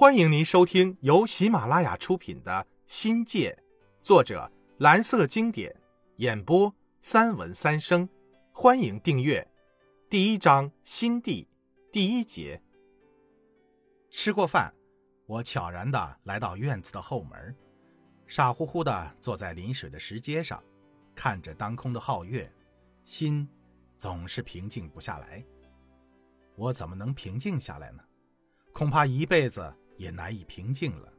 欢迎您收听由喜马拉雅出品的《新界》，作者蓝色经典，演播三文三生。欢迎订阅。第一章新地第一节。吃过饭，我悄然的来到院子的后门，傻乎乎的坐在临水的石阶上，看着当空的皓月，心总是平静不下来。我怎么能平静下来呢？恐怕一辈子。也难以平静了。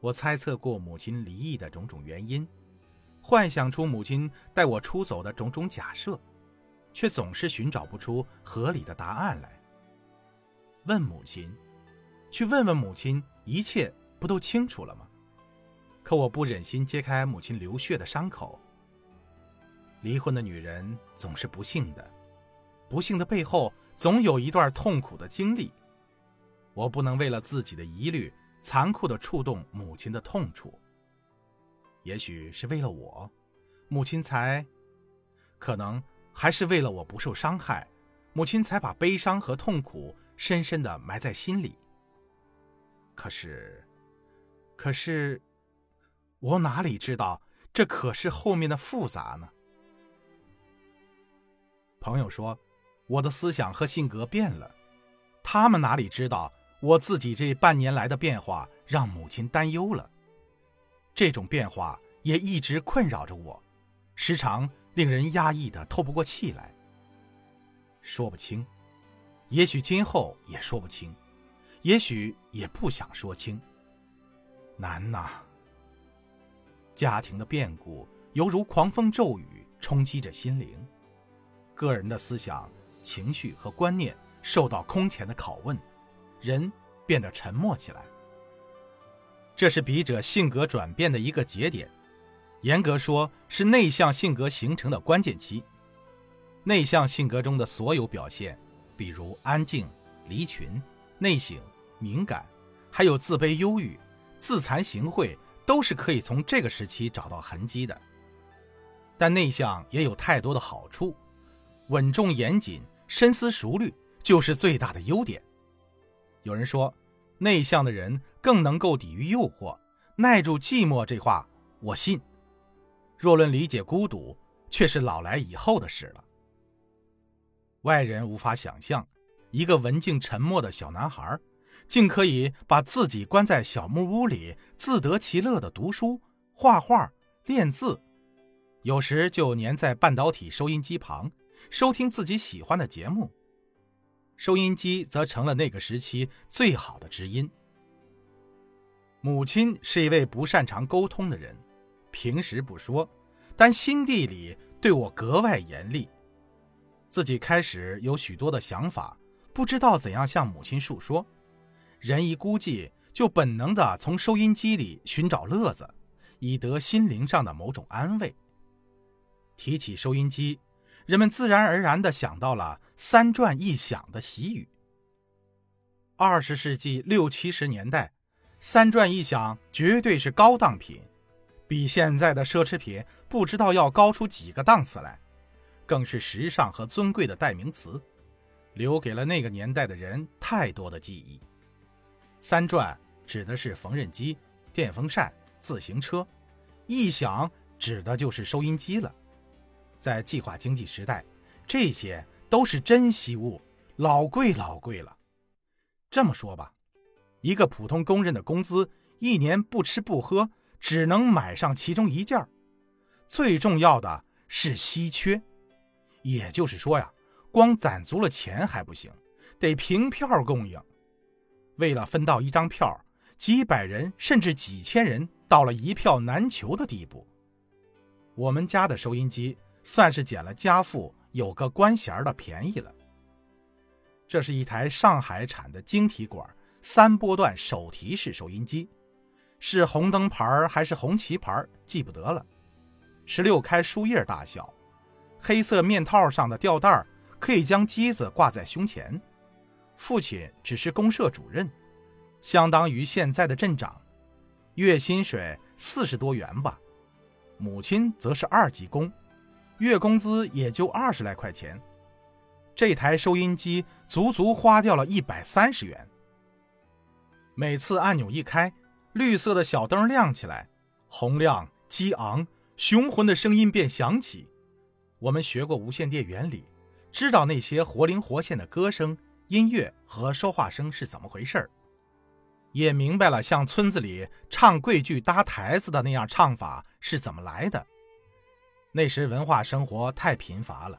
我猜测过母亲离异的种种原因，幻想出母亲带我出走的种种假设，却总是寻找不出合理的答案来。问母亲，去问问母亲，一切不都清楚了吗？可我不忍心揭开母亲流血的伤口。离婚的女人总是不幸的，不幸的背后总有一段痛苦的经历。我不能为了自己的疑虑，残酷的触动母亲的痛处。也许是为了我，母亲才，可能还是为了我不受伤害，母亲才把悲伤和痛苦深深的埋在心里。可是，可是，我哪里知道这可是后面的复杂呢？朋友说，我的思想和性格变了，他们哪里知道？我自己这半年来的变化让母亲担忧了，这种变化也一直困扰着我，时常令人压抑的透不过气来。说不清，也许今后也说不清，也许也不想说清。难呐！家庭的变故犹如狂风骤雨，冲击着心灵，个人的思想、情绪和观念受到空前的拷问。人变得沉默起来，这是笔者性格转变的一个节点，严格说是内向性格形成的关键期。内向性格中的所有表现，比如安静、离群、内省、敏感，还有自卑、忧郁、自惭形秽，都是可以从这个时期找到痕迹的。但内向也有太多的好处，稳重严谨、深思熟虑，就是最大的优点。有人说，内向的人更能够抵御诱惑，耐住寂寞。这话我信。若论理解孤独，却是老来以后的事了。外人无法想象，一个文静沉默的小男孩，竟可以把自己关在小木屋里，自得其乐的读书、画画、练字，有时就粘在半导体收音机旁，收听自己喜欢的节目。收音机则成了那个时期最好的知音。母亲是一位不擅长沟通的人，平时不说，但心地里对我格外严厉。自己开始有许多的想法，不知道怎样向母亲述说，人一孤寂，就本能的从收音机里寻找乐子，以得心灵上的某种安慰。提起收音机。人们自然而然地想到了三转一响的习语。二十世纪六七十年代，三转一响绝对是高档品，比现在的奢侈品不知道要高出几个档次来，更是时尚和尊贵的代名词，留给了那个年代的人太多的记忆。三转指的是缝纫机、电风扇、自行车，一响指的就是收音机了。在计划经济时代，这些都是珍稀物，老贵老贵了。这么说吧，一个普通工人的工资一年不吃不喝，只能买上其中一件最重要的是稀缺，也就是说呀，光攒足了钱还不行，得凭票供应。为了分到一张票，几百人甚至几千人到了一票难求的地步。我们家的收音机。算是捡了家父有个官衔的便宜了。这是一台上海产的晶体管三波段手提式收音机，是红灯牌还是红旗牌记不得了。十六开书页大小，黑色面套上的吊带可以将机子挂在胸前。父亲只是公社主任，相当于现在的镇长，月薪水四十多元吧。母亲则是二级工。月工资也就二十来块钱，这台收音机足足花掉了一百三十元。每次按钮一开，绿色的小灯亮起来，洪亮、激昂、雄浑的声音便响起。我们学过无线电原理，知道那些活灵活现的歌声、音乐和说话声是怎么回事儿，也明白了像村子里唱桂剧搭台子的那样唱法是怎么来的。那时文化生活太贫乏了，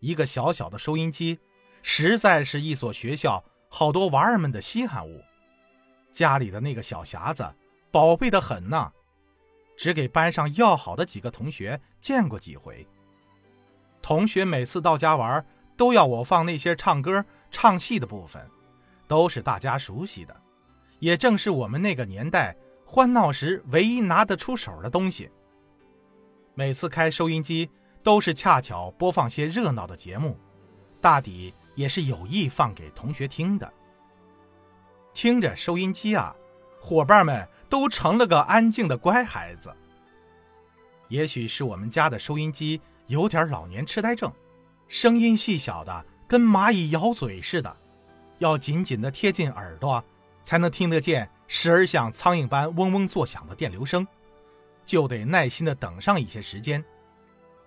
一个小小的收音机，实在是一所学校好多娃儿们的稀罕物。家里的那个小匣子，宝贝的很呢，只给班上要好的几个同学见过几回。同学每次到家玩，都要我放那些唱歌、唱戏的部分，都是大家熟悉的，也正是我们那个年代欢闹时唯一拿得出手的东西。每次开收音机，都是恰巧播放些热闹的节目，大抵也是有意放给同学听的。听着收音机啊，伙伴们都成了个安静的乖孩子。也许是我们家的收音机有点老年痴呆症，声音细小的跟蚂蚁咬嘴似的，要紧紧的贴近耳朵，才能听得见时而像苍蝇般嗡嗡作响的电流声，就得耐心的等上一些时间，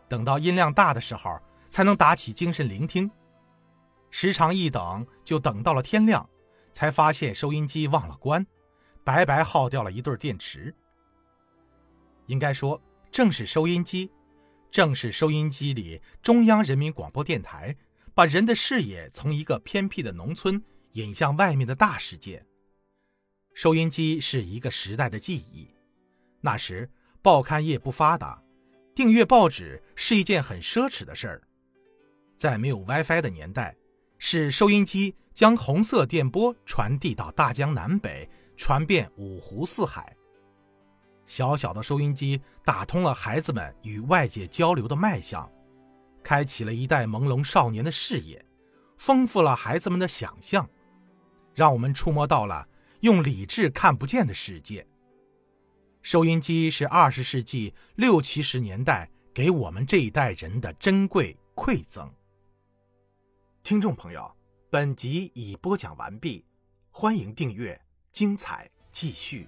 等到音量大的时候，才能打起精神聆听。时常一等就等到了天亮。才发现收音机忘了关，白白耗掉了一对电池。应该说，正是收音机，正是收音机里中央人民广播电台，把人的视野从一个偏僻的农村引向外面的大世界。收音机是一个时代的记忆。那时报刊业不发达，订阅报纸是一件很奢侈的事儿。在没有 WiFi 的年代，是收音机。将红色电波传递到大江南北，传遍五湖四海。小小的收音机打通了孩子们与外界交流的脉象，开启了一代朦胧少年的视野，丰富了孩子们的想象，让我们触摸到了用理智看不见的世界。收音机是二十世纪六七十年代给我们这一代人的珍贵馈赠。听众朋友。本集已播讲完毕，欢迎订阅，精彩继续。